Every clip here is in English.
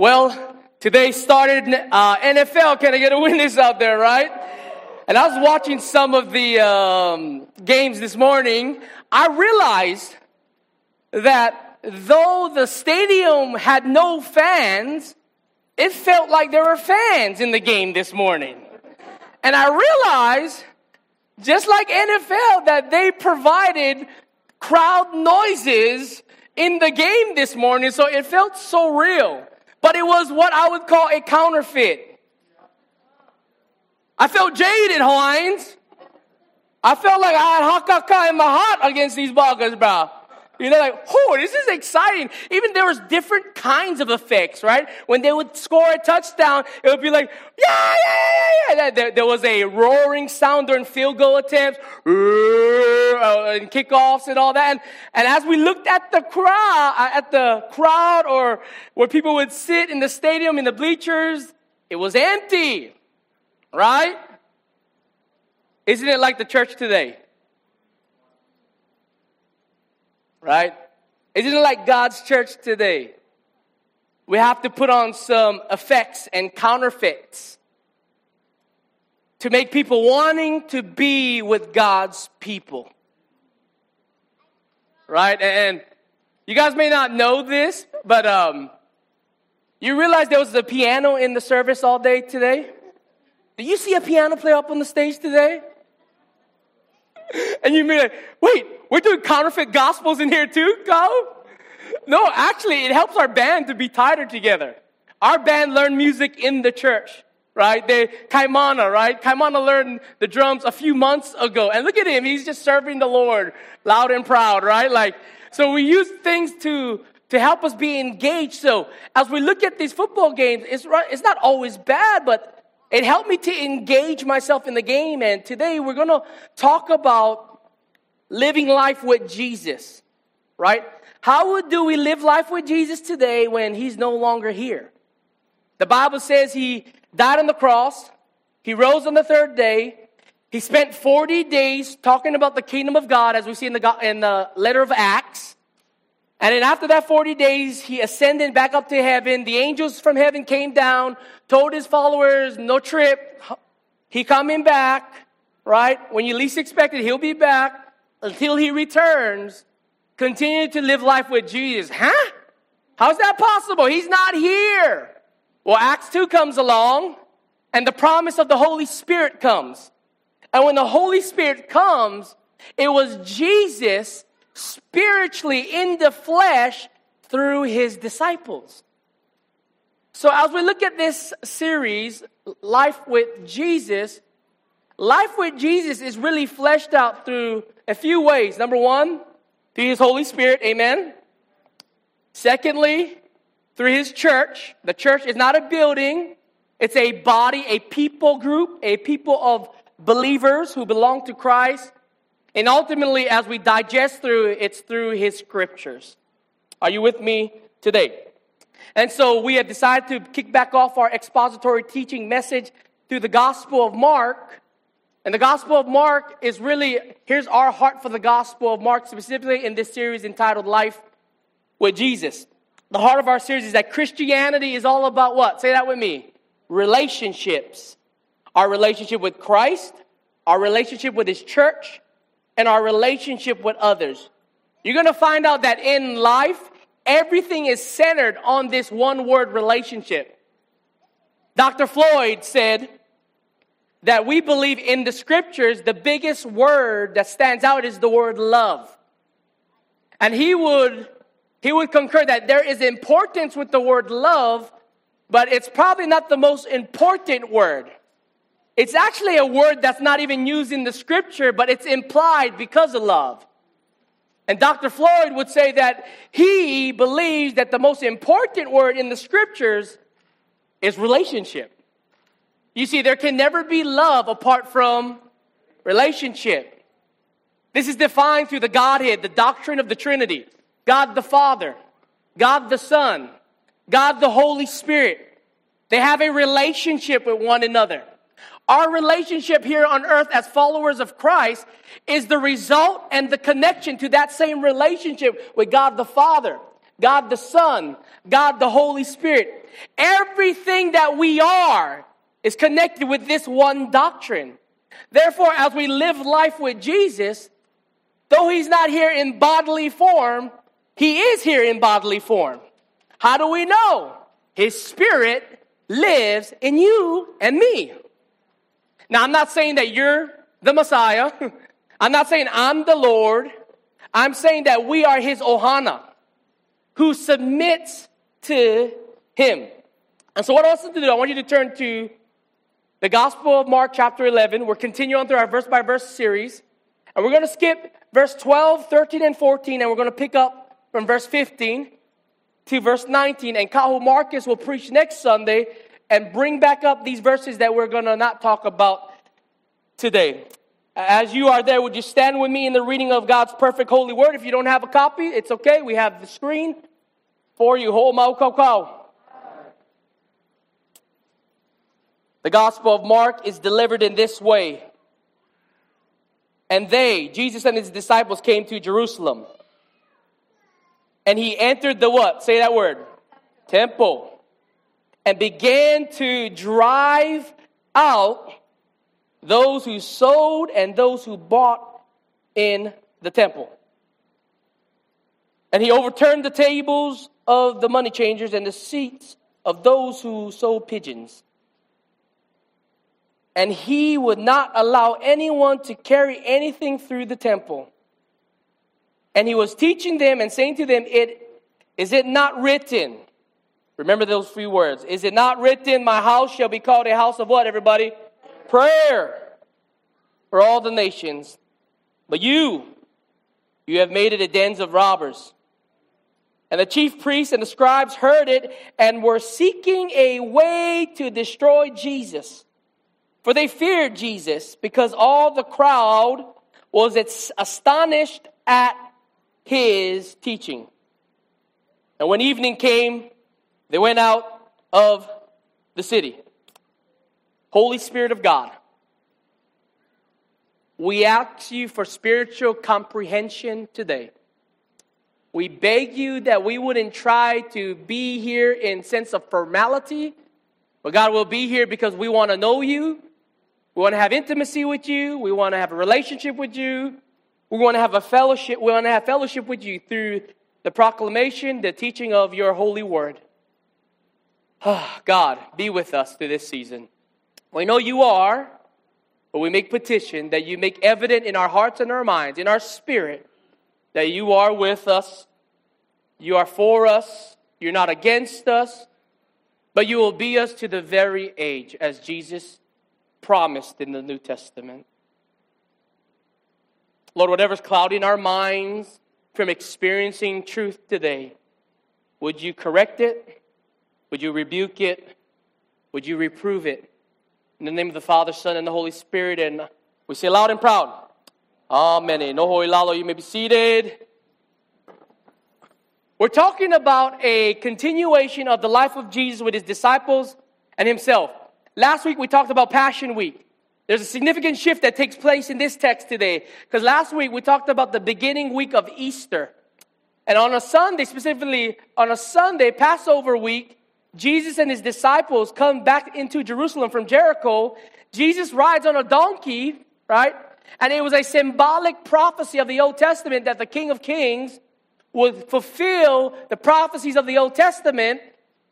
Well, today started uh, NFL. Can I get a witness out there, right? And I was watching some of the um, games this morning. I realized that though the stadium had no fans, it felt like there were fans in the game this morning. And I realized, just like NFL, that they provided crowd noises in the game this morning, so it felt so real but it was what I would call a counterfeit. I felt jaded, Hawaiians. I felt like I had hakaka in my heart against these buggers, bro. You know, like, oh, this is exciting. Even there was different kinds of effects, right? When they would score a touchdown, it would be like, yeah, yeah, yeah, yeah. There, there was a roaring sound during field goal attempts, uh, and kickoffs and all that. And, and as we looked at the crowd, uh, at the crowd or where people would sit in the stadium, in the bleachers, it was empty, right? Isn't it like the church today? Right? Isn't it like God's church today? We have to put on some effects and counterfeits to make people wanting to be with God's people. Right? And you guys may not know this, but um, you realize there was a piano in the service all day today? Did you see a piano player up on the stage today? And you may like, wait, we're doing counterfeit gospels in here too, Go? No, actually, it helps our band to be tighter together. Our band learned music in the church, right? They, Kaimana, right? Kaimana learned the drums a few months ago. And look at him, he's just serving the Lord loud and proud, right? Like, so we use things to, to help us be engaged. So as we look at these football games, it's, it's not always bad, but it helped me to engage myself in the game. And today we're going to talk about living life with Jesus, right? How do we live life with Jesus today when he's no longer here? The Bible says he died on the cross, he rose on the third day, he spent 40 days talking about the kingdom of God, as we see in the, in the letter of Acts. And then after that 40 days, he ascended back up to heaven. The angels from heaven came down, told his followers, no trip. He coming back, right? When you least expect it, he'll be back until he returns. Continue to live life with Jesus. Huh? How's that possible? He's not here. Well, Acts 2 comes along and the promise of the Holy Spirit comes. And when the Holy Spirit comes, it was Jesus spiritually in the flesh through his disciples. So, as we look at this series, Life with Jesus, life with Jesus is really fleshed out through a few ways. Number one, through his Holy Spirit, amen. Secondly, through his church. The church is not a building, it's a body, a people group, a people of believers who belong to Christ. And ultimately, as we digest through, it's through his scriptures. Are you with me today? And so we have decided to kick back off our expository teaching message through the Gospel of Mark. And the Gospel of Mark is really, here's our heart for the Gospel of Mark, specifically in this series entitled Life with Jesus. The heart of our series is that Christianity is all about what? Say that with me. Relationships. Our relationship with Christ, our relationship with His church, and our relationship with others. You're going to find out that in life, everything is centered on this one word relationship. Dr. Floyd said that we believe in the scriptures, the biggest word that stands out is the word love. And he would, he would concur that there is importance with the word love, but it's probably not the most important word. It's actually a word that's not even used in the scripture, but it's implied because of love. And Dr. Floyd would say that he believes that the most important word in the scriptures is relationship. You see, there can never be love apart from relationship. This is defined through the Godhead, the doctrine of the Trinity God the Father, God the Son, God the Holy Spirit. They have a relationship with one another. Our relationship here on earth as followers of Christ is the result and the connection to that same relationship with God the Father, God the Son, God the Holy Spirit. Everything that we are is connected with this one doctrine. Therefore, as we live life with Jesus, though he's not here in bodily form, he is here in bodily form. How do we know? His spirit lives in you and me. Now, I'm not saying that you're the Messiah. I'm not saying I'm the Lord. I'm saying that we are his ohana who submits to him. And so, what I want you to do, I want you to turn to the Gospel of Mark, chapter 11. We're continuing through our verse by verse series. And we're going to skip verse 12, 13, and 14, and we're going to pick up from verse 15 to verse 19. And Kahu Marcus will preach next Sunday and bring back up these verses that we're going to not talk about today. As you are there, would you stand with me in the reading of God's perfect holy word? If you don't have a copy, it's okay. We have the screen for you. Ho mau kau The Gospel of Mark is delivered in this way. And they, Jesus and his disciples, came to Jerusalem. And he entered the what? Say that word. Temple. And began to drive out those who sold and those who bought in the temple. And he overturned the tables of the money changers and the seats of those who sold pigeons and he would not allow anyone to carry anything through the temple. And he was teaching them and saying to them, "It is it not written? Remember those few words. Is it not written, My house shall be called a house of what, everybody? Prayer for all the nations. But you, you have made it a dens of robbers. And the chief priests and the scribes heard it and were seeking a way to destroy Jesus for they feared Jesus because all the crowd was astonished at his teaching. And when evening came, they went out of the city. Holy Spirit of God, we ask you for spiritual comprehension today. We beg you that we wouldn't try to be here in sense of formality, but God will be here because we want to know you we want to have intimacy with you. We want to have a relationship with you. We want to have a fellowship. We want to have fellowship with you through the proclamation, the teaching of your holy word. Ah, God, be with us through this season. We know you are, but we make petition that you make evident in our hearts and our minds, in our spirit, that you are with us. You are for us. You're not against us, but you will be us to the very age, as Jesus promised in the New Testament. Lord, whatever's clouding our minds from experiencing truth today, would you correct it? Would you rebuke it? Would you reprove it? In the name of the Father, Son, and the Holy Spirit, and we say loud and proud, Amen. No hoy lalo, you may be seated. We're talking about a continuation of the life of Jesus with his disciples and himself. Last week we talked about Passion Week. There's a significant shift that takes place in this text today. Because last week we talked about the beginning week of Easter. And on a Sunday, specifically on a Sunday, Passover week, Jesus and his disciples come back into Jerusalem from Jericho. Jesus rides on a donkey, right? And it was a symbolic prophecy of the Old Testament that the King of Kings would fulfill the prophecies of the Old Testament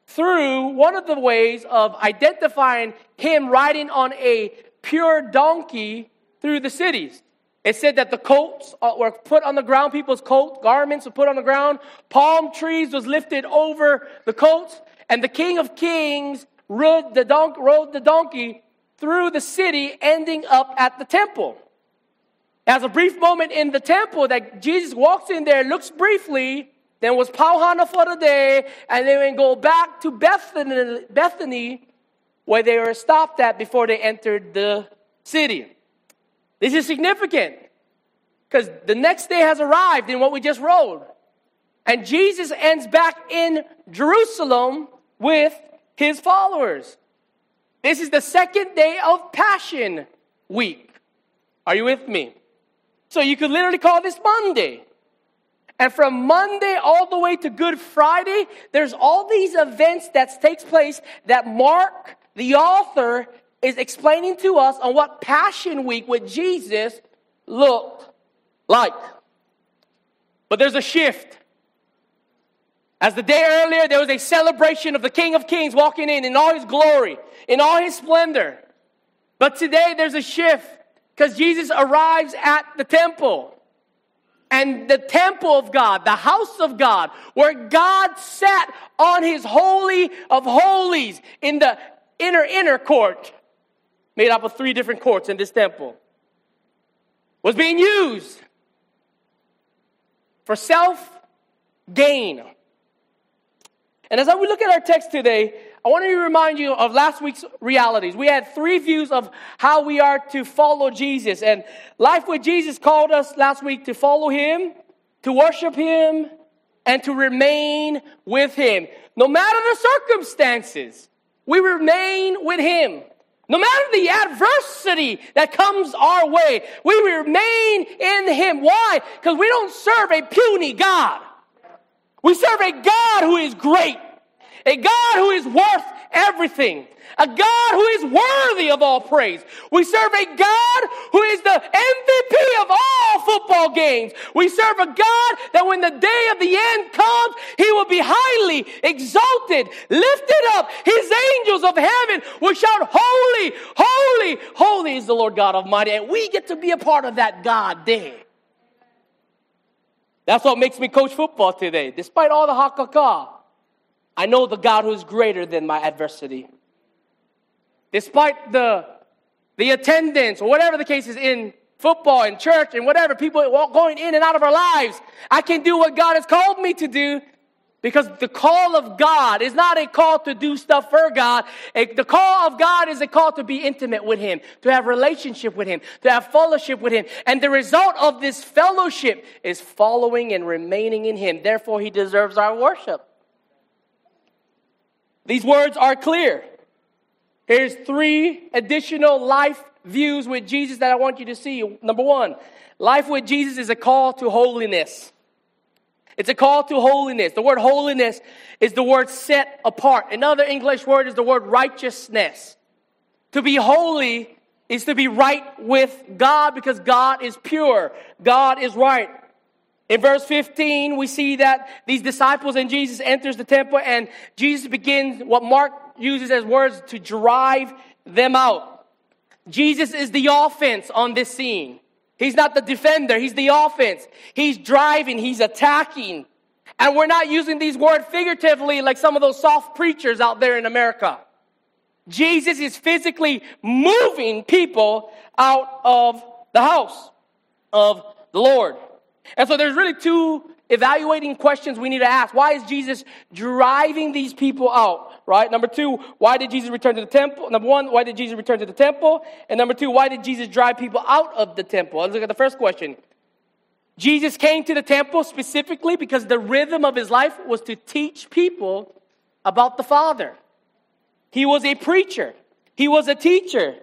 through one of the ways of identifying him riding on a pure donkey through the cities. It said that the coats uh, were put on the ground, people's coat garments were put on the ground, palm trees was lifted over the coats, and the King of Kings rode the, don- rode the donkey through the city, ending up at the temple. There's a brief moment in the temple that Jesus walks in there, looks briefly, then was Pauhana for the day, and then go back to Bethany, Bethany, where they were stopped at before they entered the city. This is significant because the next day has arrived in what we just wrote. And Jesus ends back in Jerusalem with his followers. This is the second day of Passion Week. Are you with me? So you could literally call this Monday. And from Monday all the way to Good Friday, there's all these events that takes place that Mark, the author, is explaining to us on what Passion Week with Jesus looked like. But there's a shift. As the day earlier, there was a celebration of the King of Kings walking in in all his glory, in all his splendor. But today there's a shift because Jesus arrives at the temple. And the temple of God, the house of God, where God sat on his holy of holies in the inner, inner court, made up of three different courts in this temple, was being used for self gain. And as we look at our text today, I want to remind you of last week's realities. We had three views of how we are to follow Jesus. And Life with Jesus called us last week to follow Him, to worship Him, and to remain with Him. No matter the circumstances, we remain with Him. No matter the adversity that comes our way, we remain in Him. Why? Because we don't serve a puny God. We serve a God who is great, a God who is worth everything, a God who is worthy of all praise. We serve a God who is the MVP of all football games. We serve a God that when the day of the end comes, he will be highly exalted, lifted up. His angels of heaven will shout, Holy, holy, holy is the Lord God Almighty. And we get to be a part of that God day. That's what makes me coach football today. Despite all the hakaka, I know the God who is greater than my adversity. Despite the, the attendance or whatever the case is in football and church and whatever, people going in and out of our lives, I can do what God has called me to do because the call of God is not a call to do stuff for God. the call of God is a call to be intimate with Him, to have relationship with Him, to have fellowship with Him. And the result of this fellowship is following and remaining in Him. Therefore, He deserves our worship. These words are clear. Here's three additional life views with Jesus that I want you to see. Number one, life with Jesus is a call to holiness. It's a call to holiness. The word holiness is the word set apart. Another English word is the word righteousness. To be holy is to be right with God because God is pure. God is right. In verse 15, we see that these disciples and Jesus enters the temple and Jesus begins what Mark uses as words to drive them out. Jesus is the offense on this scene. He's not the defender, he's the offense. He's driving, he's attacking. And we're not using these words figuratively like some of those soft preachers out there in America. Jesus is physically moving people out of the house of the Lord. And so there's really two evaluating questions we need to ask. Why is Jesus driving these people out? Right? Number two, why did Jesus return to the temple? Number one, why did Jesus return to the temple? And number two, why did Jesus drive people out of the temple? Let's look at the first question. Jesus came to the temple specifically because the rhythm of his life was to teach people about the Father. He was a preacher. He was a teacher.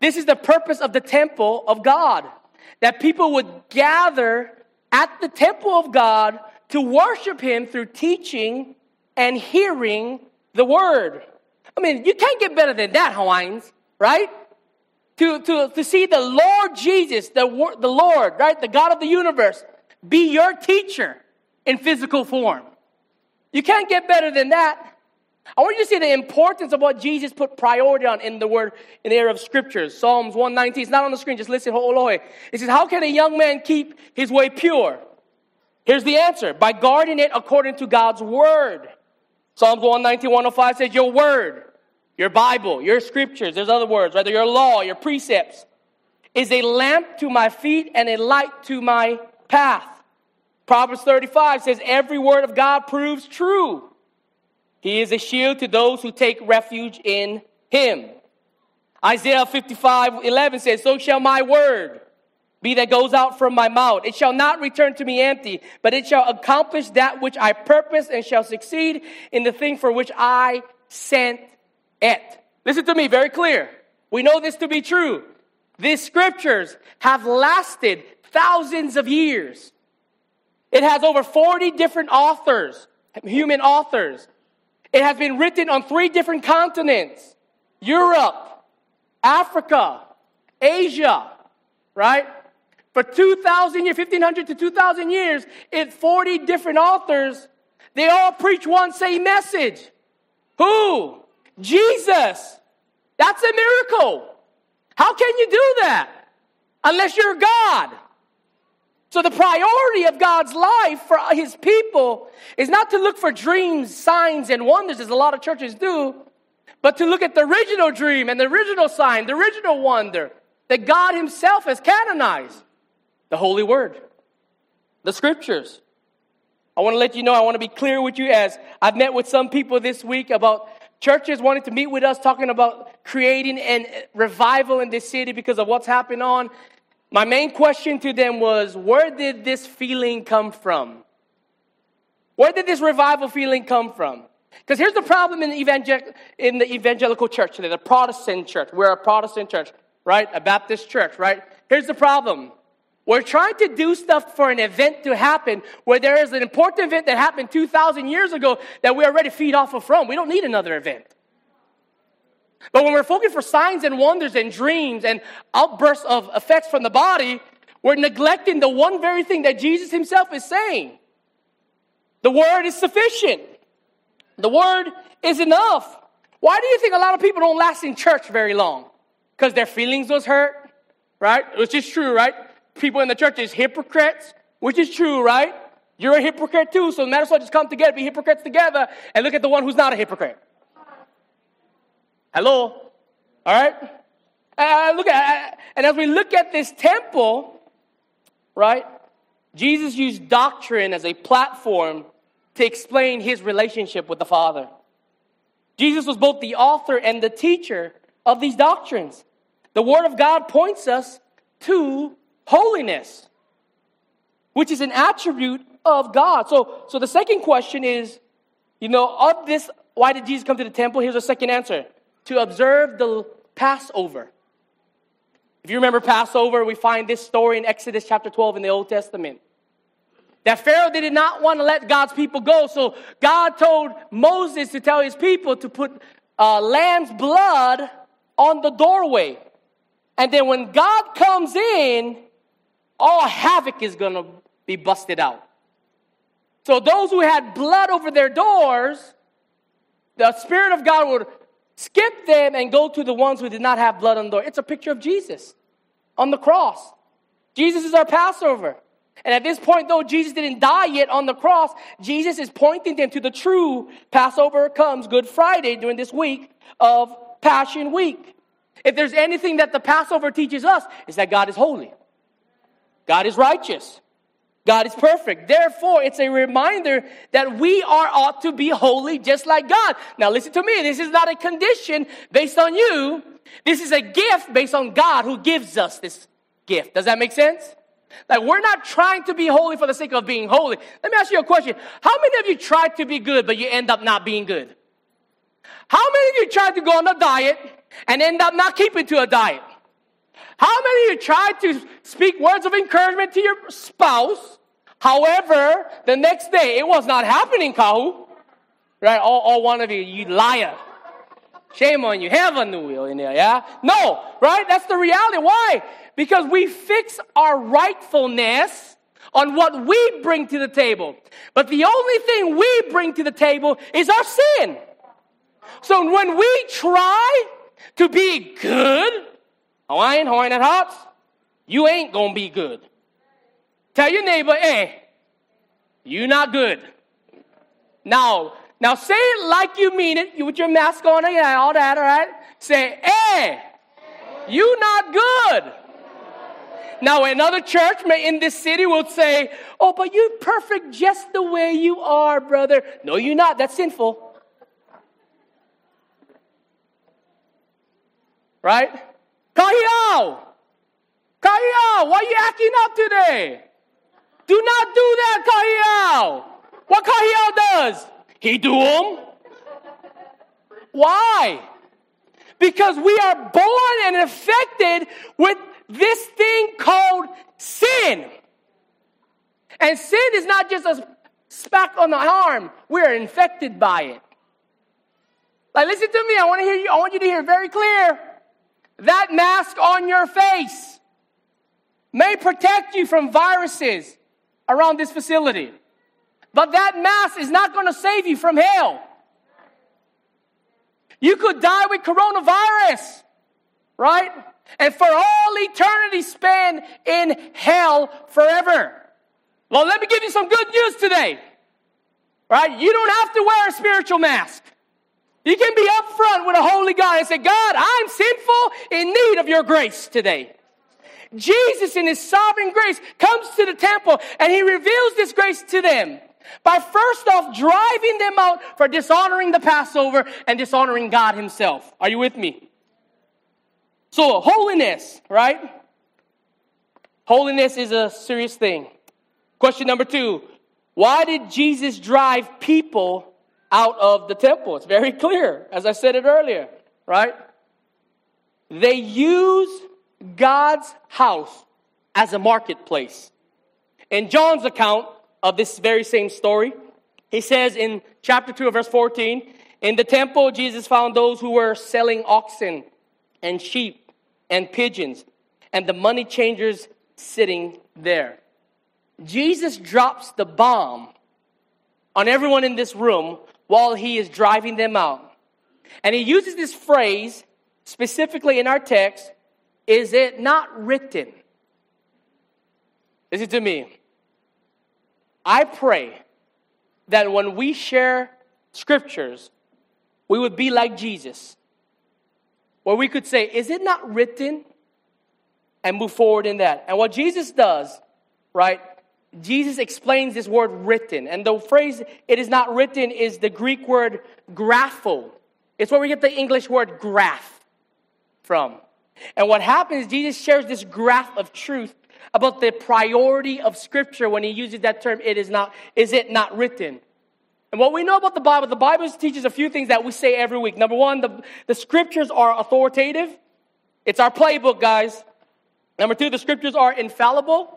This is the purpose of the temple of God. That people would gather at the temple of God to worship Him through teaching and hearing the Word. I mean, you can't get better than that, Hawaiians, right? To, to, to see the Lord Jesus, the, the Lord, right, the God of the universe, be your teacher in physical form. You can't get better than that. I want you to see the importance of what Jesus put priority on in the word, in the area of scriptures. Psalms 119, it's not on the screen, just listen, It says, How can a young man keep his way pure? Here's the answer by guarding it according to God's word. Psalms 119, 105 says, Your word, your Bible, your scriptures, there's other words, right? Your law, your precepts, is a lamp to my feet and a light to my path. Proverbs 35 says, Every word of God proves true. He is a shield to those who take refuge in him. Isaiah 55 11 says, So shall my word be that goes out from my mouth. It shall not return to me empty, but it shall accomplish that which I purpose and shall succeed in the thing for which I sent it. Listen to me very clear. We know this to be true. These scriptures have lasted thousands of years. It has over 40 different authors, human authors. It has been written on three different continents Europe, Africa, Asia, right? For 2,000 years, 1,500 to 2,000 years, it's 40 different authors. They all preach one same message. Who? Jesus. That's a miracle. How can you do that? Unless you're God. So, the priority of God's life for his people is not to look for dreams, signs, and wonders, as a lot of churches do, but to look at the original dream and the original sign, the original wonder that God himself has canonized the Holy Word, the Scriptures. I want to let you know, I want to be clear with you as I've met with some people this week about churches wanting to meet with us, talking about creating a revival in this city because of what's happened on. My main question to them was, where did this feeling come from? Where did this revival feeling come from? Because here's the problem in the, evangel- in the evangelical church today, the Protestant church. We're a Protestant church, right? A Baptist church, right? Here's the problem. We're trying to do stuff for an event to happen where there is an important event that happened 2,000 years ago that we already feed off of from. We don't need another event. But when we're focused for signs and wonders and dreams and outbursts of effects from the body, we're neglecting the one very thing that Jesus himself is saying. The word is sufficient. The word is enough. Why do you think a lot of people don't last in church very long? Because their feelings was hurt, right? Which is true, right? people in the church is hypocrites, which is true, right? You're a hypocrite too, so might as well just come together, be hypocrites together, and look at the one who's not a hypocrite. Hello? All right? Uh, look at, and as we look at this temple, right? Jesus used doctrine as a platform to explain his relationship with the Father. Jesus was both the author and the teacher of these doctrines. The Word of God points us to holiness, which is an attribute of God. So, so the second question is, you know, of this, why did Jesus come to the temple? Here's a second answer to observe the Passover. If you remember Passover, we find this story in Exodus chapter 12 in the Old Testament. That Pharaoh did not want to let God's people go, so God told Moses to tell his people to put uh, lamb's blood on the doorway. And then when God comes in, all havoc is going to be busted out. So those who had blood over their doors, the Spirit of God would skip them and go to the ones who did not have blood on the door. It's a picture of Jesus on the cross. Jesus is our Passover. And at this point, though Jesus didn't die yet on the cross, Jesus is pointing them to the true Passover comes Good Friday during this week of Passion Week. If there's anything that the Passover teaches us, is that God is holy. God is righteous. God is perfect. Therefore, it's a reminder that we are ought to be holy just like God. Now, listen to me. This is not a condition based on you. This is a gift based on God who gives us this gift. Does that make sense? Like, we're not trying to be holy for the sake of being holy. Let me ask you a question. How many of you tried to be good, but you end up not being good? How many of you tried to go on a diet and end up not keeping to a diet? How many of you tried to speak words of encouragement to your spouse? However, the next day it was not happening, Kahu. Right? All, all one of you, you liar. Shame on you. Heaven knew in there, yeah? No, right? That's the reality. Why? Because we fix our rightfulness on what we bring to the table. But the only thing we bring to the table is our sin. So when we try to be good, Hawaiian, Hawaiian at hearts, you ain't gonna be good. Tell your neighbor, eh, you not good. Now, now say it like you mean it, you with your mask on and all that, all right? Say, eh, you not good. Now, another church in this city will say, oh, but you're perfect just the way you are, brother. No, you're not. That's sinful. Right? Kahiao! Kahiao, why are you acting up today? Do not do that, Kahiao. What Kahiao does? He do them. Why? Because we are born and affected with this thing called sin. And sin is not just a speck on the arm, we're infected by it. Like, listen to me, I want to hear you, I want you to hear very clear. That mask on your face may protect you from viruses around this facility. But that mask is not going to save you from hell. You could die with coronavirus, right? And for all eternity spend in hell forever. Well, let me give you some good news today. Right? You don't have to wear a spiritual mask. You can be upfront with a holy God and say, God, I'm sinful in need of your grace today. Jesus, in his sovereign grace, comes to the temple and he reveals this grace to them by first off driving them out for dishonoring the Passover and dishonoring God himself. Are you with me? So, holiness, right? Holiness is a serious thing. Question number two Why did Jesus drive people out of the temple? It's very clear, as I said it earlier, right? They use God's house as a marketplace. In John's account of this very same story, he says in chapter 2 verse 14, in the temple, Jesus found those who were selling oxen and sheep and pigeons, and the money changers sitting there. Jesus drops the bomb on everyone in this room while he is driving them out. And he uses this phrase specifically in our text is it not written? Listen to me. I pray that when we share scriptures, we would be like Jesus, where we could say, Is it not written? and move forward in that. And what Jesus does, right? Jesus explains this word written. And the phrase, it is not written, is the Greek word grapho. It's where we get the English word graph from. And what happens, Jesus shares this graph of truth about the priority of Scripture when he uses that term, it is not, is it not written? And what we know about the Bible, the Bible teaches a few things that we say every week. Number one, the, the scriptures are authoritative. It's our playbook, guys. Number two, the scriptures are infallible,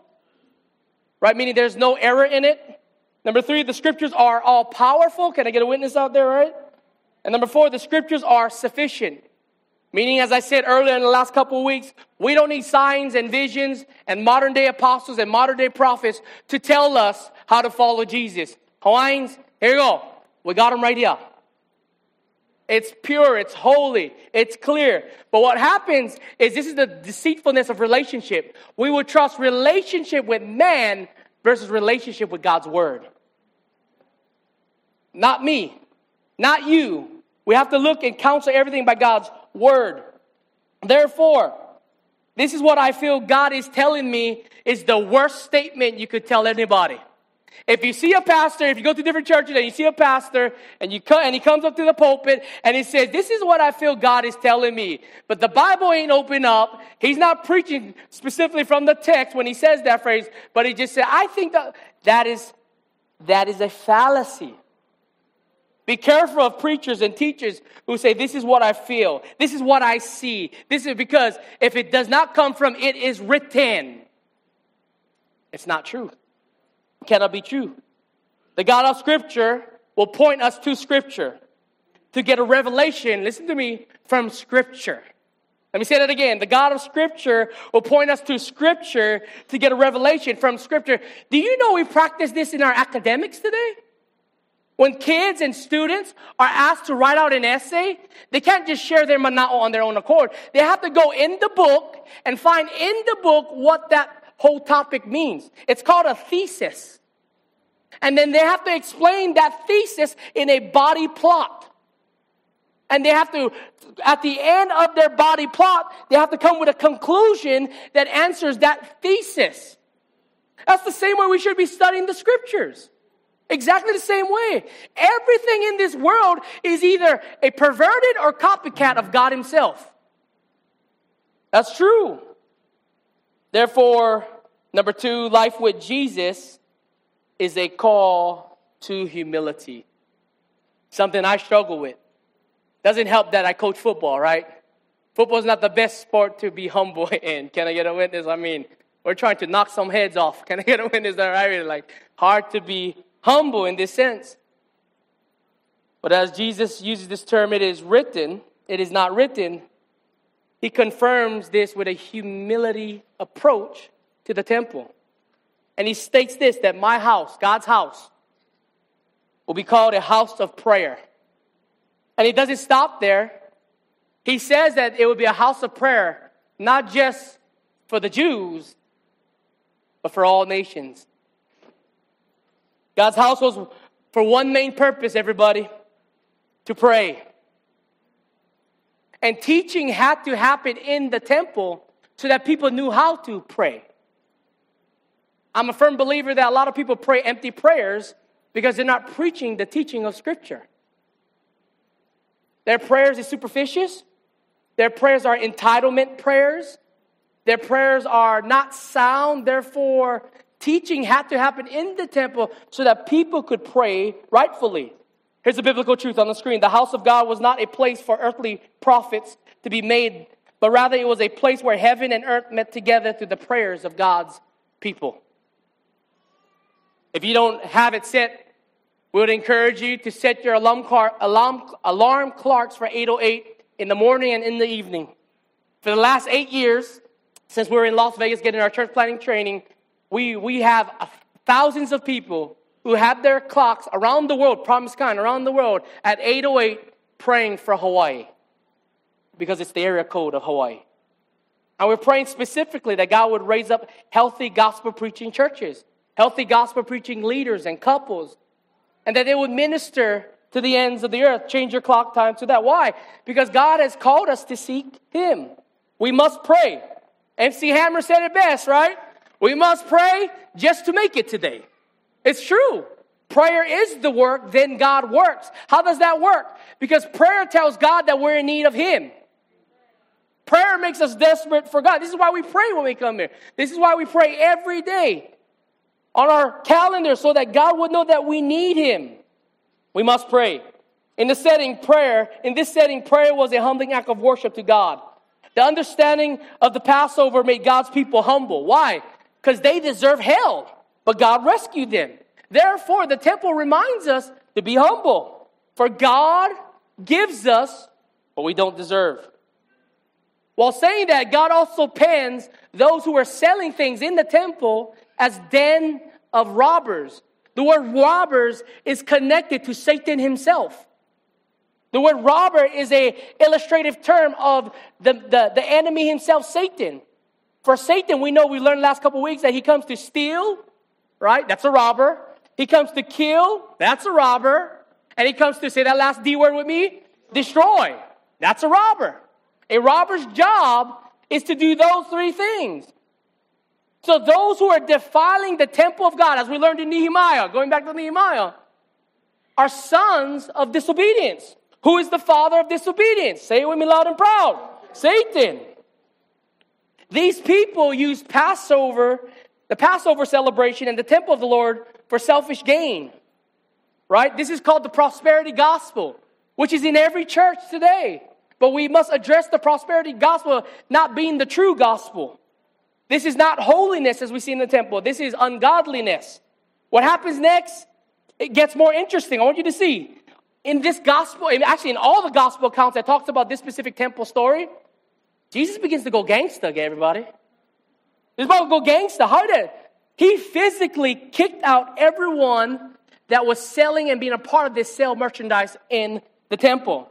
right? Meaning there's no error in it. Number three, the scriptures are all powerful. Can I get a witness out there, right? And number four, the scriptures are sufficient. Meaning, as I said earlier in the last couple of weeks, we don't need signs and visions and modern day apostles and modern day prophets to tell us how to follow Jesus. Hawaiians, here you go. We got them right here. It's pure, it's holy, it's clear. But what happens is this is the deceitfulness of relationship. We will trust relationship with man versus relationship with God's word. Not me, not you. We have to look and counsel everything by God's word. Therefore, this is what I feel God is telling me is the worst statement you could tell anybody. If you see a pastor, if you go to different churches and you see a pastor and you come, and he comes up to the pulpit and he says, "This is what I feel God is telling me," but the Bible ain't open up. He's not preaching specifically from the text when he says that phrase, but he just said, "I think that that is that is a fallacy." Be careful of preachers and teachers who say, This is what I feel. This is what I see. This is because if it does not come from it is written, it's not true. Cannot be true. The God of Scripture will point us to Scripture to get a revelation, listen to me, from Scripture. Let me say that again. The God of Scripture will point us to Scripture to get a revelation from Scripture. Do you know we practice this in our academics today? When kids and students are asked to write out an essay, they can't just share their manao on their own accord. They have to go in the book and find in the book what that whole topic means. It's called a thesis. And then they have to explain that thesis in a body plot. And they have to, at the end of their body plot, they have to come with a conclusion that answers that thesis. That's the same way we should be studying the scriptures. Exactly the same way. Everything in this world is either a perverted or copycat of God Himself. That's true. Therefore, number two, life with Jesus is a call to humility. Something I struggle with. Doesn't help that I coach football, right? Football is not the best sport to be humble in. Can I get a witness? I mean, We're trying to knock some heads off. Can I get a witness there? really Like, hard to be humble in this sense. But as Jesus uses this term, it is written, it is not written, he confirms this with a humility approach to the temple. And he states this that my house, God's house, will be called a house of prayer. And he doesn't stop there. He says that it will be a house of prayer, not just for the Jews, but for all nations. God's house was for one main purpose, everybody to pray. And teaching had to happen in the temple so that people knew how to pray. I'm a firm believer that a lot of people pray empty prayers because they're not preaching the teaching of Scripture. Their prayers are superficial. Their prayers are entitlement prayers. Their prayers are not sound. Therefore, teaching had to happen in the temple so that people could pray rightfully. Here's the biblical truth on the screen. The house of God was not a place for earthly profits to be made, but rather it was a place where heaven and earth met together through the prayers of God's people. If you don't have it set, we would encourage you to set your alarm, car, alarm, alarm clocks for 808 in the morning and in the evening. For the last eight years, since we were in Las Vegas getting our church planning training, we, we have thousands of people who have their clocks around the world, Promise Kind, around the world, at 808 praying for Hawaii because it's the area code of Hawaii. And we're praying specifically that God would raise up healthy gospel preaching churches, healthy gospel preaching leaders and couples, and that they would minister to the ends of the earth. Change your clock time to that. Why? Because God has called us to seek Him. We must pray. MC Hammer said it best, right? We must pray just to make it today. It's true. Prayer is the work, then God works. How does that work? Because prayer tells God that we're in need of Him. Prayer makes us desperate for God. This is why we pray when we come here. This is why we pray every day on our calendar so that God would know that we need Him. We must pray. In the setting, prayer, in this setting, prayer was a humbling act of worship to God. The understanding of the Passover made God's people humble. Why? Because they deserve hell but God rescued them. Therefore, the temple reminds us to be humble, for God gives us what we don't deserve. While saying that, God also pens those who are selling things in the temple as den of robbers. The word robbers is connected to Satan himself. The word robber is a illustrative term of the, the, the enemy himself, Satan. For Satan, we know we learned last couple weeks that he comes to steal, right? That's a robber. He comes to kill, that's a robber. And he comes to say that last D word with me destroy. That's a robber. A robber's job is to do those three things. So those who are defiling the temple of God, as we learned in Nehemiah, going back to Nehemiah, are sons of disobedience. Who is the father of disobedience? Say it with me loud and proud. Satan. These people use Passover the Passover celebration and the temple of the Lord for selfish gain. Right? This is called the prosperity gospel, which is in every church today. But we must address the prosperity gospel not being the true gospel. This is not holiness as we see in the temple. This is ungodliness. What happens next? It gets more interesting. I want you to see. In this gospel, actually in all the gospel accounts that talks about this specific temple story, Jesus begins to go gangsta, everybody. This about go gangster. How did he physically kicked out everyone that was selling and being a part of this sale merchandise in the temple.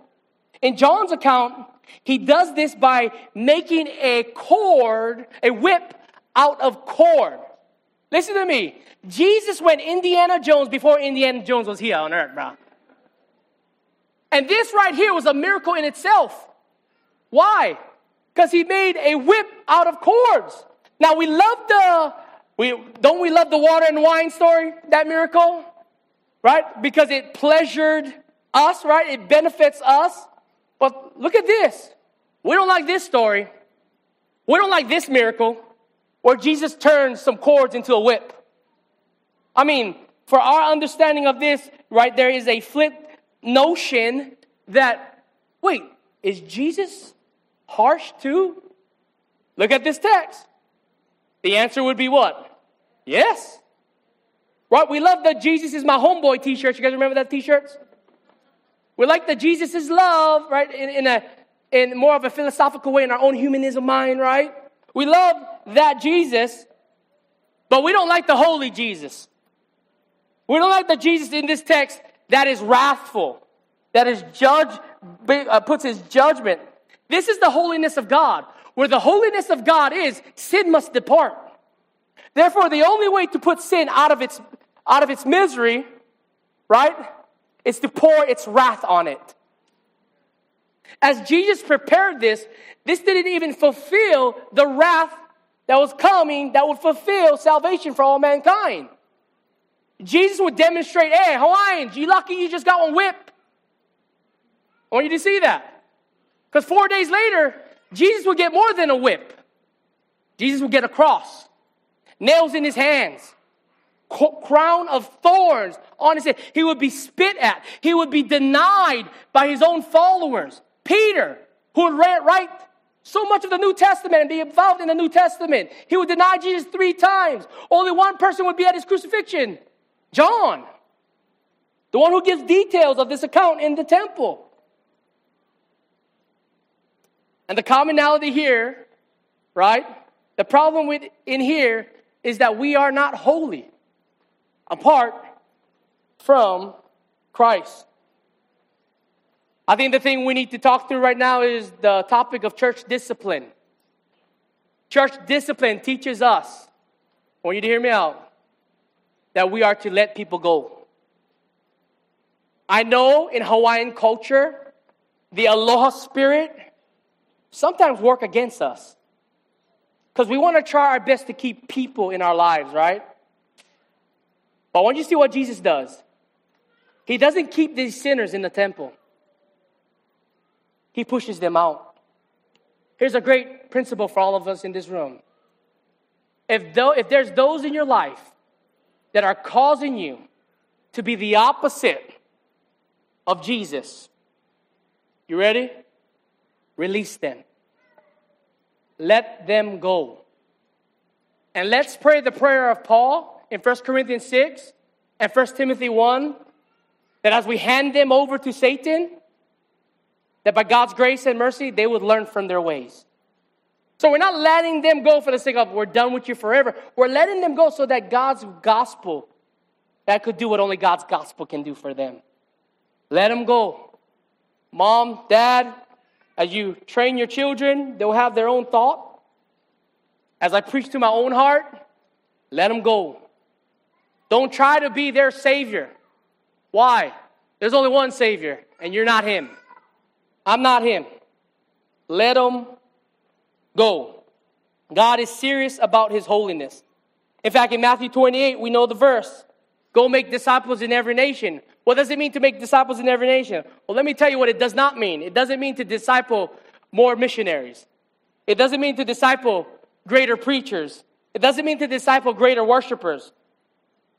In John's account, he does this by making a cord, a whip out of cord. Listen to me. Jesus went Indiana Jones before Indiana Jones was here on earth, bro. And this right here was a miracle in itself. Why? Because he made a whip out of cords. Now we love the we don't we love the water and wine story, that miracle? Right? Because it pleasured us, right? It benefits us. But look at this. We don't like this story. We don't like this miracle where Jesus turns some cords into a whip. I mean, for our understanding of this, right, there is a flip notion that, wait, is Jesus harsh too? Look at this text. The answer would be what? Yes. Right? We love the Jesus is my homeboy t shirts. You guys remember that t shirts? We like the Jesus is love, right? In, in, a, in more of a philosophical way, in our own humanism mind, right? We love that Jesus, but we don't like the holy Jesus. We don't like the Jesus in this text that is wrathful, that is judge, uh, puts his judgment. This is the holiness of God. Where the holiness of God is, sin must depart. Therefore, the only way to put sin out of its, out of its misery, right, is to pour its wrath on it. As Jesus prepared this, this didn't even fulfill the wrath that was coming that would fulfill salvation for all mankind. Jesus would demonstrate, hey, Hawaiians, you lucky you just got one whip. I want you to see that. Because four days later, Jesus would get more than a whip. Jesus would get a cross, nails in his hands, crown of thorns on his head. He would be spit at. He would be denied by his own followers. Peter, who would write so much of the New Testament and be involved in the New Testament, he would deny Jesus three times. Only one person would be at his crucifixion John, the one who gives details of this account in the temple. And the commonality here, right? The problem with in here is that we are not holy apart from Christ. I think the thing we need to talk through right now is the topic of church discipline. Church discipline teaches us, I want you to hear me out, that we are to let people go. I know in Hawaiian culture, the aloha spirit sometimes work against us. Because we want to try our best to keep people in our lives, right? But when you see what Jesus does, he doesn't keep these sinners in the temple, he pushes them out. Here's a great principle for all of us in this room. If, though, if there's those in your life that are causing you to be the opposite of Jesus, you ready? Release them. Let them go. And let's pray the prayer of Paul in 1 Corinthians 6 and 1 Timothy 1 that as we hand them over to Satan, that by God's grace and mercy, they would learn from their ways. So we're not letting them go for the sake of we're done with you forever. We're letting them go so that God's gospel that could do what only God's gospel can do for them. Let them go. Mom, dad, as you train your children, they'll have their own thought. As I preach to my own heart, let them go. Don't try to be their savior. Why? There's only one savior, and you're not him. I'm not him. Let them go. God is serious about his holiness. In fact, in Matthew 28, we know the verse Go make disciples in every nation. What does it mean to make disciples in every nation? Well, let me tell you what it does not mean. It doesn't mean to disciple more missionaries. It doesn't mean to disciple greater preachers. It doesn't mean to disciple greater worshipers.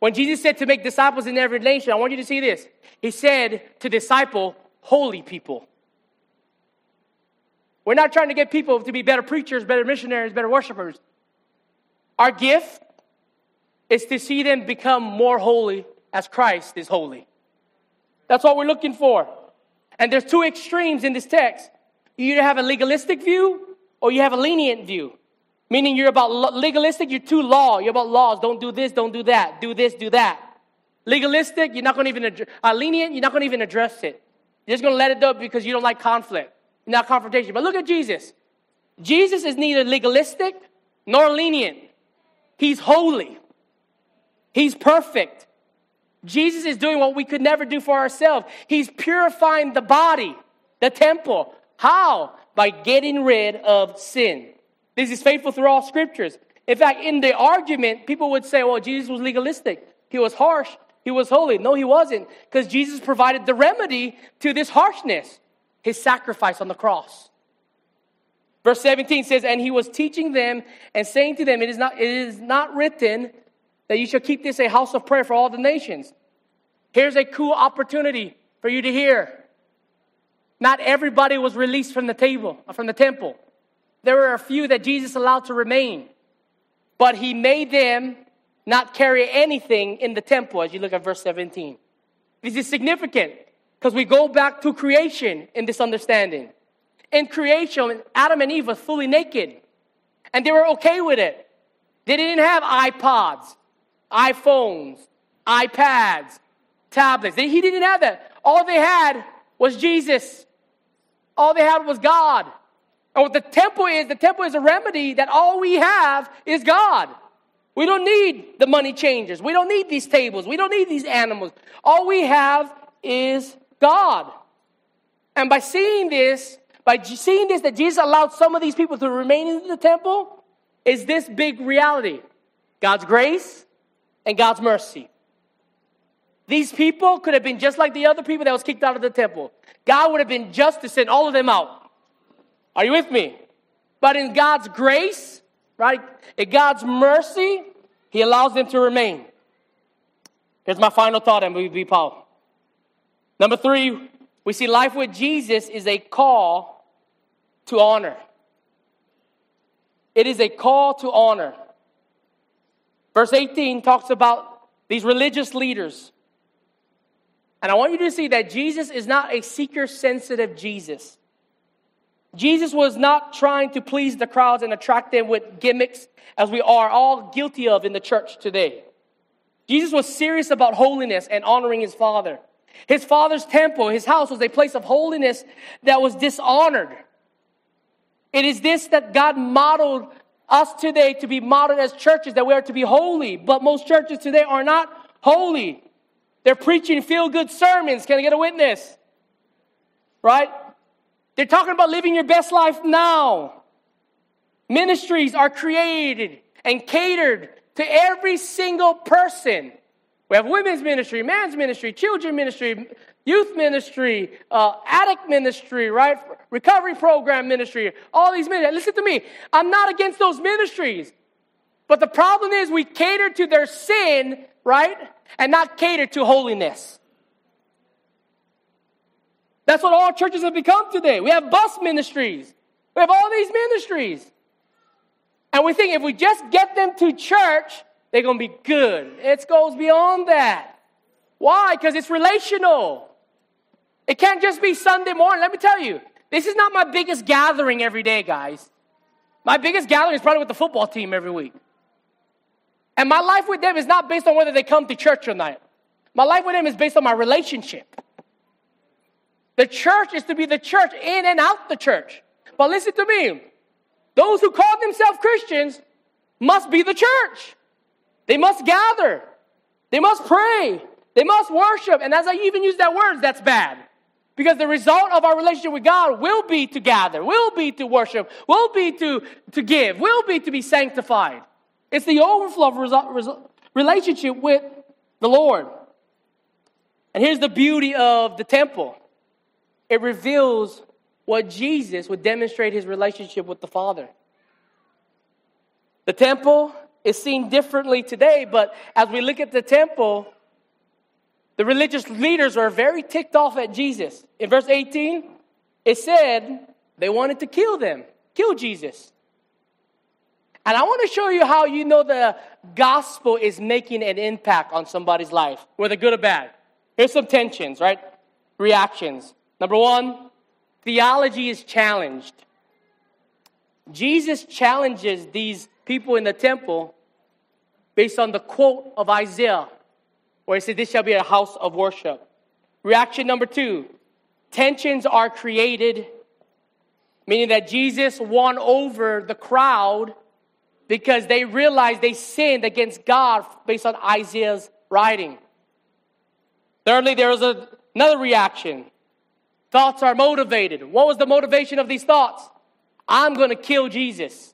When Jesus said to make disciples in every nation, I want you to see this. He said to disciple holy people. We're not trying to get people to be better preachers, better missionaries, better worshipers. Our gift is to see them become more holy as Christ is holy. That's what we're looking for. And there's two extremes in this text. You either have a legalistic view or you have a lenient view. Meaning you're about legalistic, you're too law. You're about laws. Don't do this, don't do that. Do this, do that. Legalistic, you're not going to even address, uh, lenient, you're not going to even address it. You're just going to let it go because you don't like conflict, not confrontation. But look at Jesus. Jesus is neither legalistic nor lenient. He's holy. He's perfect. Jesus is doing what we could never do for ourselves. He's purifying the body, the temple. How? By getting rid of sin. This is faithful through all scriptures. In fact, in the argument, people would say, well, Jesus was legalistic. He was harsh. He was holy. No, he wasn't, because Jesus provided the remedy to this harshness his sacrifice on the cross. Verse 17 says, And he was teaching them and saying to them, It is not, it is not written that you shall keep this a house of prayer for all the nations. Here's a cool opportunity for you to hear. Not everybody was released from the table, uh, from the temple. There were a few that Jesus allowed to remain. but he made them not carry anything in the temple, as you look at verse 17. This is significant because we go back to creation in this understanding. In creation, Adam and Eve were fully naked, and they were okay with it. They didn't have iPods, iPhones, iPads, tablets. He didn't have that. All they had was Jesus. All they had was God. And what the temple is, the temple is a remedy that all we have is God. We don't need the money changers. We don't need these tables. We don't need these animals. All we have is God. And by seeing this, by seeing this, that Jesus allowed some of these people to remain in the temple, is this big reality God's grace and God's mercy. These people could have been just like the other people that was kicked out of the temple. God would have been just to send all of them out. Are you with me? But in God's grace, right, in God's mercy, He allows them to remain. Here's my final thought, and we'll be pau. Number three, we see life with Jesus is a call to honor. It is a call to honor. Verse 18 talks about these religious leaders. And I want you to see that Jesus is not a seeker sensitive Jesus. Jesus was not trying to please the crowds and attract them with gimmicks, as we are all guilty of in the church today. Jesus was serious about holiness and honoring his Father. His Father's temple, his house, was a place of holiness that was dishonored. It is this that God modeled us today to be modeled as churches, that we are to be holy. But most churches today are not holy. They're preaching feel good sermons. Can I get a witness? Right? They're talking about living your best life now. Ministries are created and catered to every single person. We have women's ministry, man's ministry, children ministry, youth ministry, uh, addict ministry, right? Recovery program ministry, all these ministries. Listen to me. I'm not against those ministries. But the problem is we cater to their sin, right? And not cater to holiness. That's what all churches have become today. We have bus ministries. We have all these ministries. And we think if we just get them to church, they're going to be good. It goes beyond that. Why? Because it's relational. It can't just be Sunday morning. Let me tell you, this is not my biggest gathering every day, guys. My biggest gathering is probably with the football team every week. And my life with them is not based on whether they come to church or not. My life with them is based on my relationship. The church is to be the church in and out the church. But listen to me. Those who call themselves Christians must be the church. They must gather. They must pray. They must worship. And as I even use that word, that's bad. Because the result of our relationship with God will be to gather, will be to worship, will be to, to give, will be to be sanctified. It's the overflow of relationship with the Lord. And here's the beauty of the temple it reveals what Jesus would demonstrate his relationship with the Father. The temple is seen differently today, but as we look at the temple, the religious leaders are very ticked off at Jesus. In verse 18, it said they wanted to kill them, kill Jesus. And I want to show you how you know the gospel is making an impact on somebody's life, whether good or bad. Here's some tensions, right? Reactions. Number one, theology is challenged. Jesus challenges these people in the temple based on the quote of Isaiah, where he said, This shall be a house of worship. Reaction number two tensions are created, meaning that Jesus won over the crowd because they realized they sinned against God based on Isaiah's writing. Thirdly, there was a, another reaction Thoughts are motivated. What was the motivation of these thoughts? I'm going to kill Jesus.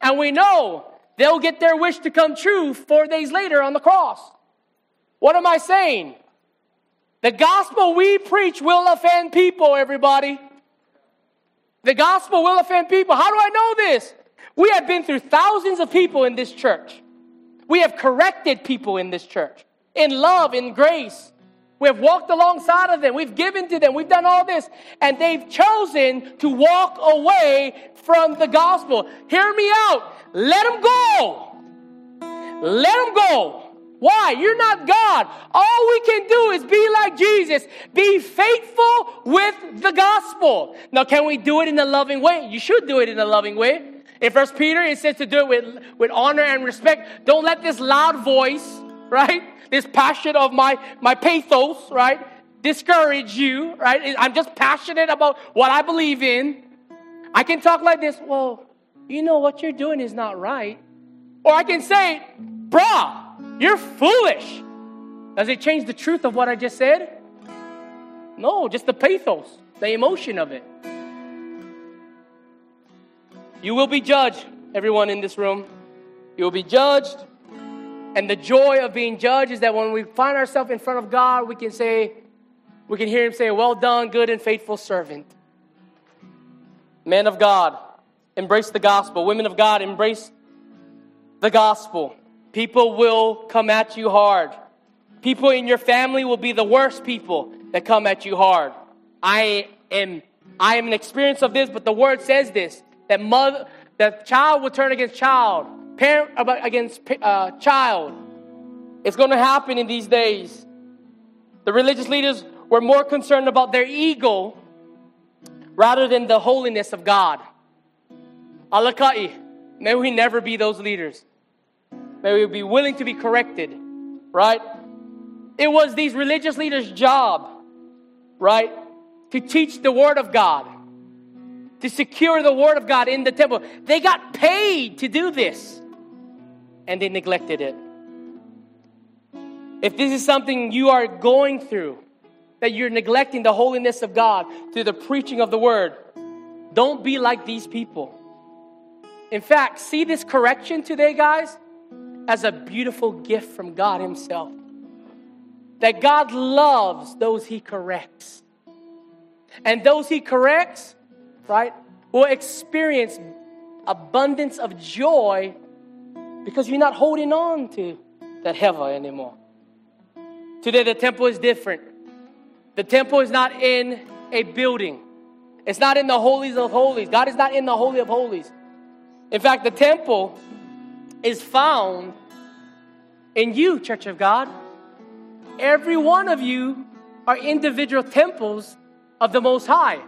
And we know they'll get their wish to come true four days later on the cross. What am I saying? The gospel we preach will offend people, everybody. The gospel will offend people. How do I know this? We have been through thousands of people in this church. We have corrected people in this church in love, in grace. We have walked alongside of them. We've given to them. We've done all this. And they've chosen to walk away from the gospel. Hear me out. Let them go. let them go. Why? You're not God. All we can do is be like Jesus. Be faithful with the gospel. Now, can we do it in a loving way? You should do it in a loving way. In First Peter, it says to do it with, with honor and respect. Don't let this loud voice, right? This passion of my, my pathos, right? Discourage you, right? I'm just passionate about what I believe in. I can talk like this. Well, you know what you're doing is not right. Or I can say, bruh, you're foolish. Does it change the truth of what I just said? No, just the pathos, the emotion of it. You will be judged, everyone in this room. You will be judged. And the joy of being judged is that when we find ourselves in front of God, we can say, we can hear Him say, Well done, good and faithful servant. Men of God, embrace the gospel. Women of God, embrace the gospel. People will come at you hard. People in your family will be the worst people that come at you hard. I am I am an experience of this, but the word says this that mother that child will turn against child, parent against uh, child. It's going to happen in these days. The religious leaders were more concerned about their ego rather than the holiness of God. Alakai, may we never be those leaders. May we be willing to be corrected, right? It was these religious leaders' job, right, to teach the Word of God, to secure the Word of God in the temple. They got paid to do this, and they neglected it. If this is something you are going through, that you're neglecting the holiness of God through the preaching of the Word, don't be like these people. In fact, see this correction today, guys? As a beautiful gift from God Himself. That God loves those He corrects. And those He corrects, right, will experience abundance of joy because you're not holding on to that hewa anymore. Today, the temple is different. The temple is not in a building, it's not in the holies of holies. God is not in the holy of holies. In fact, the temple is found in you, Church of God. Every one of you are individual temples of the Most High.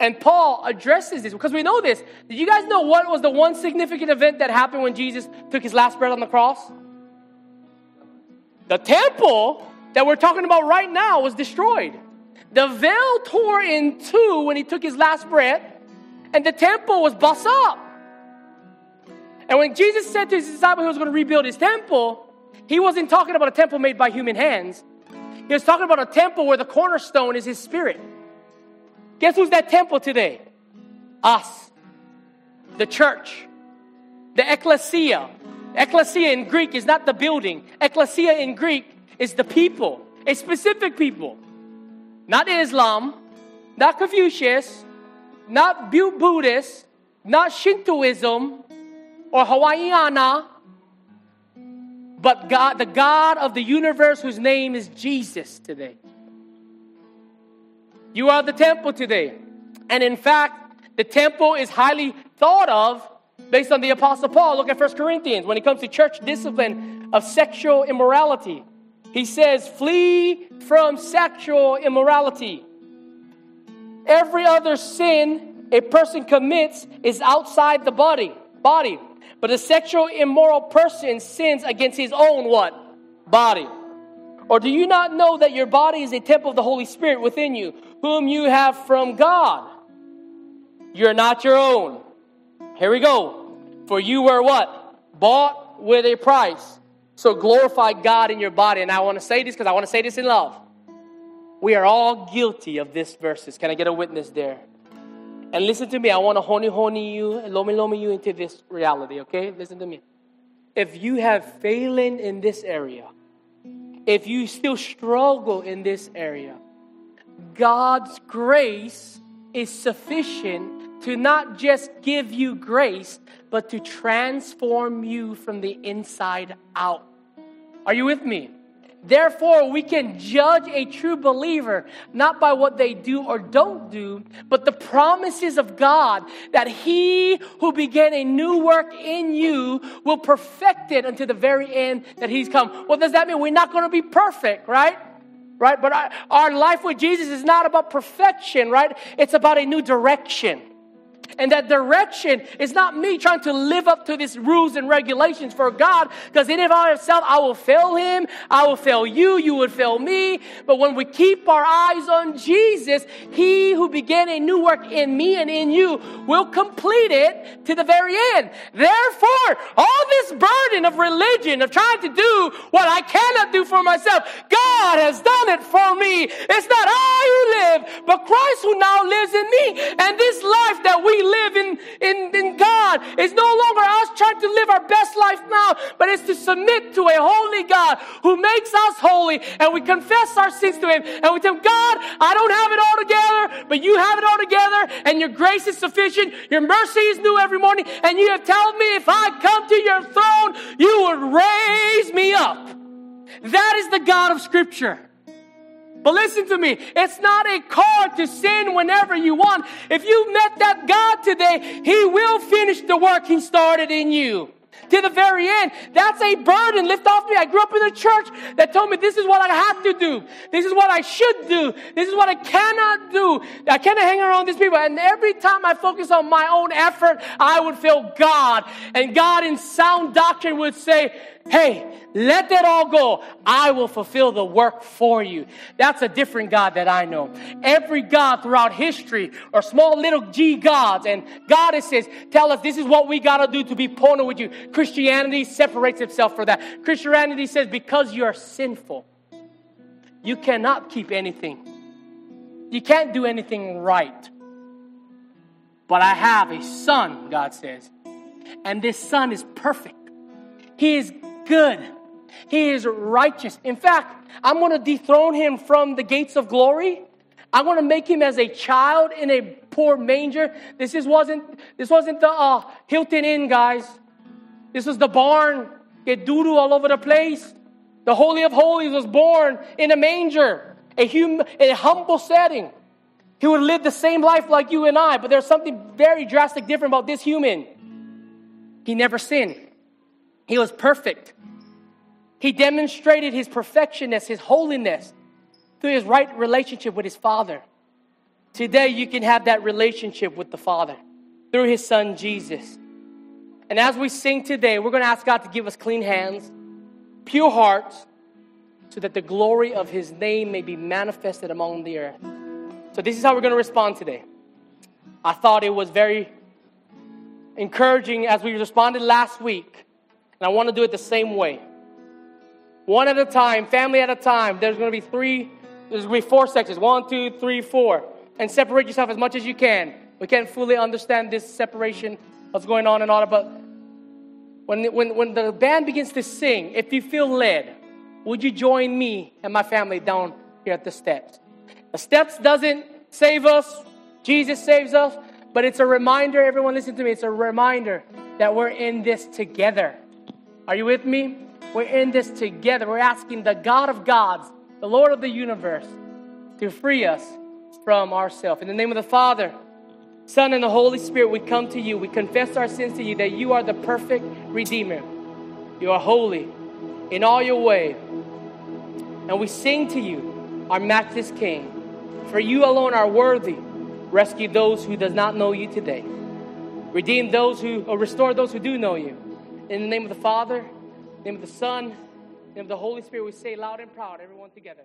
And Paul addresses this because we know this. Did you guys know what was the one significant event that happened when Jesus took his last breath on the cross? The temple that we're talking about right now was destroyed. The veil tore in two when he took his last breath, and the temple was bust up. And when Jesus said to his disciples he was going to rebuild his temple, he wasn't talking about a temple made by human hands. He was talking about a temple where the cornerstone is his spirit. Guess who's that temple today? Us. The church. The ecclesia. Ecclesia in Greek is not the building. Ecclesia in Greek is the people, a specific people. Not Islam, not Confucius, not Buddhist, not Shintoism, or Hawaiiana, but God, the God of the universe whose name is Jesus today. You are the temple today. And in fact, the temple is highly thought of based on the Apostle Paul. Look at 1 Corinthians when it comes to church discipline of sexual immorality. He says, flee from sexual immorality. Every other sin a person commits is outside the body. Body. But a sexual immoral person sins against his own what? Body. Or do you not know that your body is a temple of the Holy Spirit within you, whom you have from God? You're not your own. Here we go. For you were what? Bought with a price. So glorify God in your body. And I want to say this because I want to say this in love. We are all guilty of this verses. Can I get a witness there? And listen to me, I want to honey honey you, lomi lomi you into this reality, okay? Listen to me. If you have failing in this area, if you still struggle in this area, God's grace is sufficient to not just give you grace, but to transform you from the inside out. Are you with me? Therefore, we can judge a true believer not by what they do or don't do, but the promises of God that He who began a new work in you will perfect it until the very end that He's come. What does that mean? We're not going to be perfect, right? Right? But our life with Jesus is not about perfection, right? It's about a new direction. And that direction is not me trying to live up to these rules and regulations for God, because in and of itself, I will fail Him, I will fail you, you would fail me. But when we keep our eyes on Jesus, He who began a new work in me and in you will complete it to the very end. Therefore, all this burden of religion, of trying to do what I cannot do for myself, God has done it for me. It's not I who live, but Christ who now lives in me. And this life that we live in, in, in God is no longer us trying to live our best life now, but it's to submit to a holy God who makes us holy and we confess our sins to Him and we tell God, I don't have it all together, but you have it all together and your grace is sufficient. Your mercy is new every morning and you have told me if I come to your throne, you would raise me up. That is the God of Scripture. But listen to me, it's not a card to sin whenever you want. If you met that God today, He will finish the work He started in you to the very end. That's a burden lift off me. I grew up in a church that told me this is what I have to do. This is what I should do. This is what I cannot do. I cannot hang around these people. And every time I focus on my own effort, I would feel God. And God in sound doctrine would say, Hey, let that all go. I will fulfill the work for you. That's a different God that I know. Every God throughout history are small little g gods. And God says, tell us this is what we got to do to be partner with you. Christianity separates itself for that. Christianity says, because you are sinful, you cannot keep anything. You can't do anything right. But I have a son, God says. And this son is perfect. He is good. He is righteous. In fact, I'm going to dethrone him from the gates of glory. I'm going to make him as a child in a poor manger. This is wasn't this wasn't the uh, Hilton Inn, guys. This was the barn. Get doo doo all over the place. The Holy of Holies was born in a manger, a hum, a humble setting. He would live the same life like you and I, but there's something very drastic different about this human. He never sinned. He was perfect. He demonstrated his perfectionness, his holiness, through his right relationship with his Father. Today, you can have that relationship with the Father through his Son, Jesus. And as we sing today, we're going to ask God to give us clean hands, pure hearts, so that the glory of his name may be manifested among the earth. So, this is how we're going to respond today. I thought it was very encouraging as we responded last week and I want to do it the same way. One at a time, family at a time. There's going to be three, there's going to be four sections one, two, three, four. And separate yourself as much as you can. We can't fully understand this separation, that's going on and that, but when, when, when the band begins to sing, if you feel led, would you join me and my family down here at the steps? The steps doesn't save us, Jesus saves us, but it's a reminder, everyone listen to me, it's a reminder that we're in this together. Are you with me? We're in this together. We're asking the God of gods, the Lord of the universe, to free us from ourselves. In the name of the Father, Son, and the Holy Spirit, we come to you. We confess our sins to you that you are the perfect Redeemer. You are holy in all your way. And we sing to you, our matchless King. For you alone are worthy. Rescue those who does not know you today. Redeem those who, or restore those who do know you. In the name of the Father, name of the Son, name of the Holy Spirit, we say loud and proud, everyone together.